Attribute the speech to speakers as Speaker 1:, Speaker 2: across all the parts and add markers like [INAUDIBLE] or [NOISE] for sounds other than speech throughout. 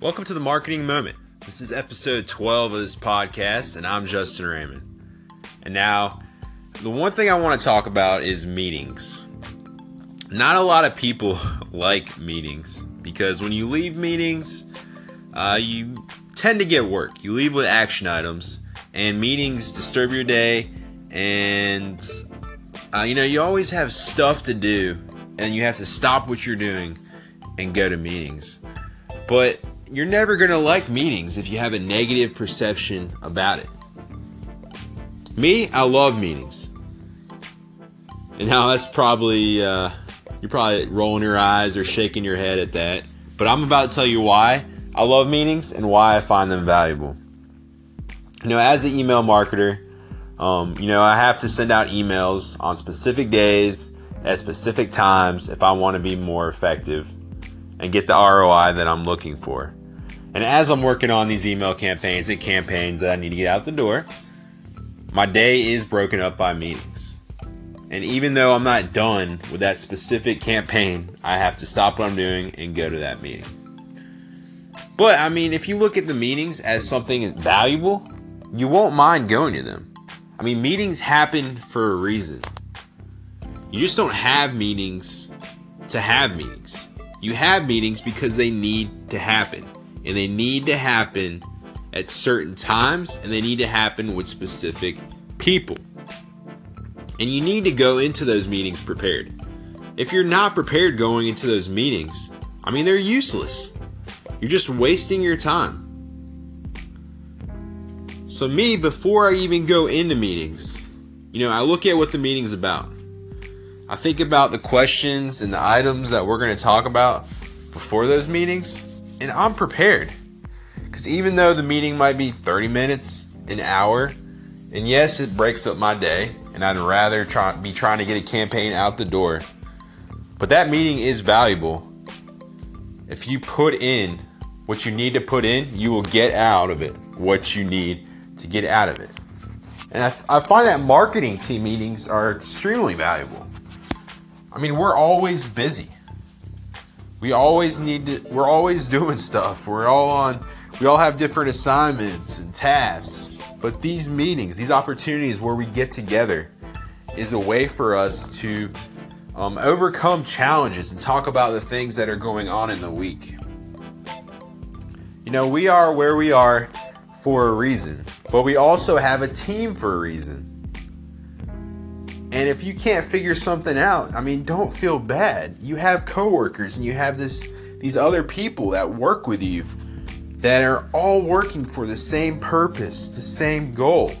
Speaker 1: Welcome to the Marketing Moment. This is episode 12 of this podcast, and I'm Justin Raymond. And now, the one thing I want to talk about is meetings. Not a lot of people [LAUGHS] like meetings because when you leave meetings, uh, you tend to get work. You leave with action items, and meetings disturb your day, and uh, you know, you always have stuff to do, and you have to stop what you're doing and go to meetings. But you're never going to like meetings if you have a negative perception about it. Me, I love meetings. And now that's probably, uh, you're probably rolling your eyes or shaking your head at that. But I'm about to tell you why I love meetings and why I find them valuable. You know, as an email marketer, um, you know, I have to send out emails on specific days at specific times if I want to be more effective and get the ROI that I'm looking for. And as I'm working on these email campaigns and campaigns that I need to get out the door, my day is broken up by meetings. And even though I'm not done with that specific campaign, I have to stop what I'm doing and go to that meeting. But I mean, if you look at the meetings as something valuable, you won't mind going to them. I mean, meetings happen for a reason. You just don't have meetings to have meetings. You have meetings because they need to happen and they need to happen at certain times and they need to happen with specific people. And you need to go into those meetings prepared. If you're not prepared going into those meetings, I mean, they're useless. You're just wasting your time. So, me, before I even go into meetings, you know, I look at what the meeting's about. I think about the questions and the items that we're going to talk about before those meetings and I'm prepared. Because even though the meeting might be 30 minutes, an hour, and yes, it breaks up my day, and I'd rather try, be trying to get a campaign out the door, but that meeting is valuable. If you put in what you need to put in, you will get out of it what you need to get out of it. And I, I find that marketing team meetings are extremely valuable. I mean, we're always busy we always need to we're always doing stuff. We're all on we all have different assignments and tasks. But these meetings these opportunities where we get together is a way for us to um, overcome challenges and talk about the things that are going on in the week. You know we are where we are for a reason but we also have a team for a reason and if you can't figure something out, I mean, don't feel bad. You have coworkers and you have this these other people that work with you that are all working for the same purpose, the same goal.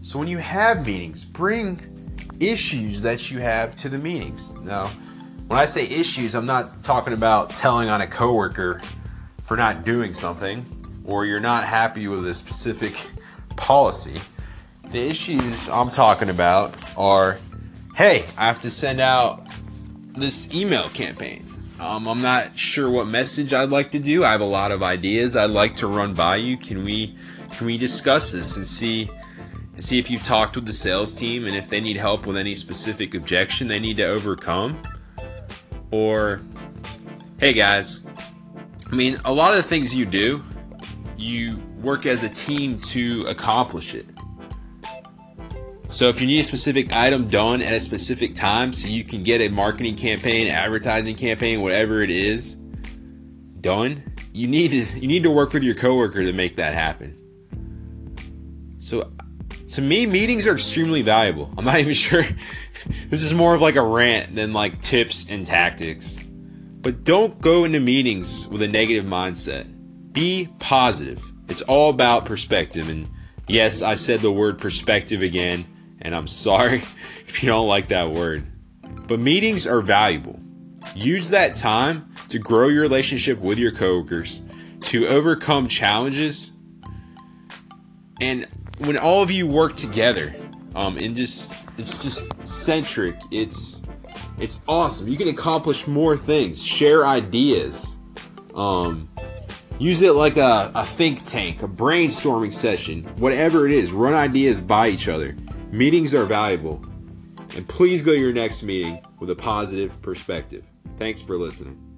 Speaker 1: So when you have meetings, bring issues that you have to the meetings. Now, when I say issues, I'm not talking about telling on a coworker for not doing something or you're not happy with a specific [LAUGHS] policy. The issues I'm talking about are hey, I have to send out this email campaign. Um, I'm not sure what message I'd like to do. I have a lot of ideas I'd like to run by you. Can we can we discuss this and see and see if you've talked with the sales team and if they need help with any specific objection they need to overcome? Or hey guys, I mean, a lot of the things you do, you work as a team to accomplish it. So if you need a specific item done at a specific time so you can get a marketing campaign, advertising campaign, whatever it is done, you need to you need to work with your coworker to make that happen. So to me, meetings are extremely valuable. I'm not [LAUGHS] even sure this is more of like a rant than like tips and tactics. But don't go into meetings with a negative mindset. Be positive. It's all about perspective and yes, I said the word perspective again and I'm sorry [LAUGHS] if you don't like that word. But meetings are valuable. Use that time to grow your relationship with your coworkers, to overcome challenges, and when all of you work together, um, and just it's just centric. It's it's awesome. You can accomplish more things, share ideas, um, use it like a, a think tank, a brainstorming session, whatever it is. Run ideas by each other. Meetings are valuable, and please go to your next meeting with a positive perspective. Thanks for listening.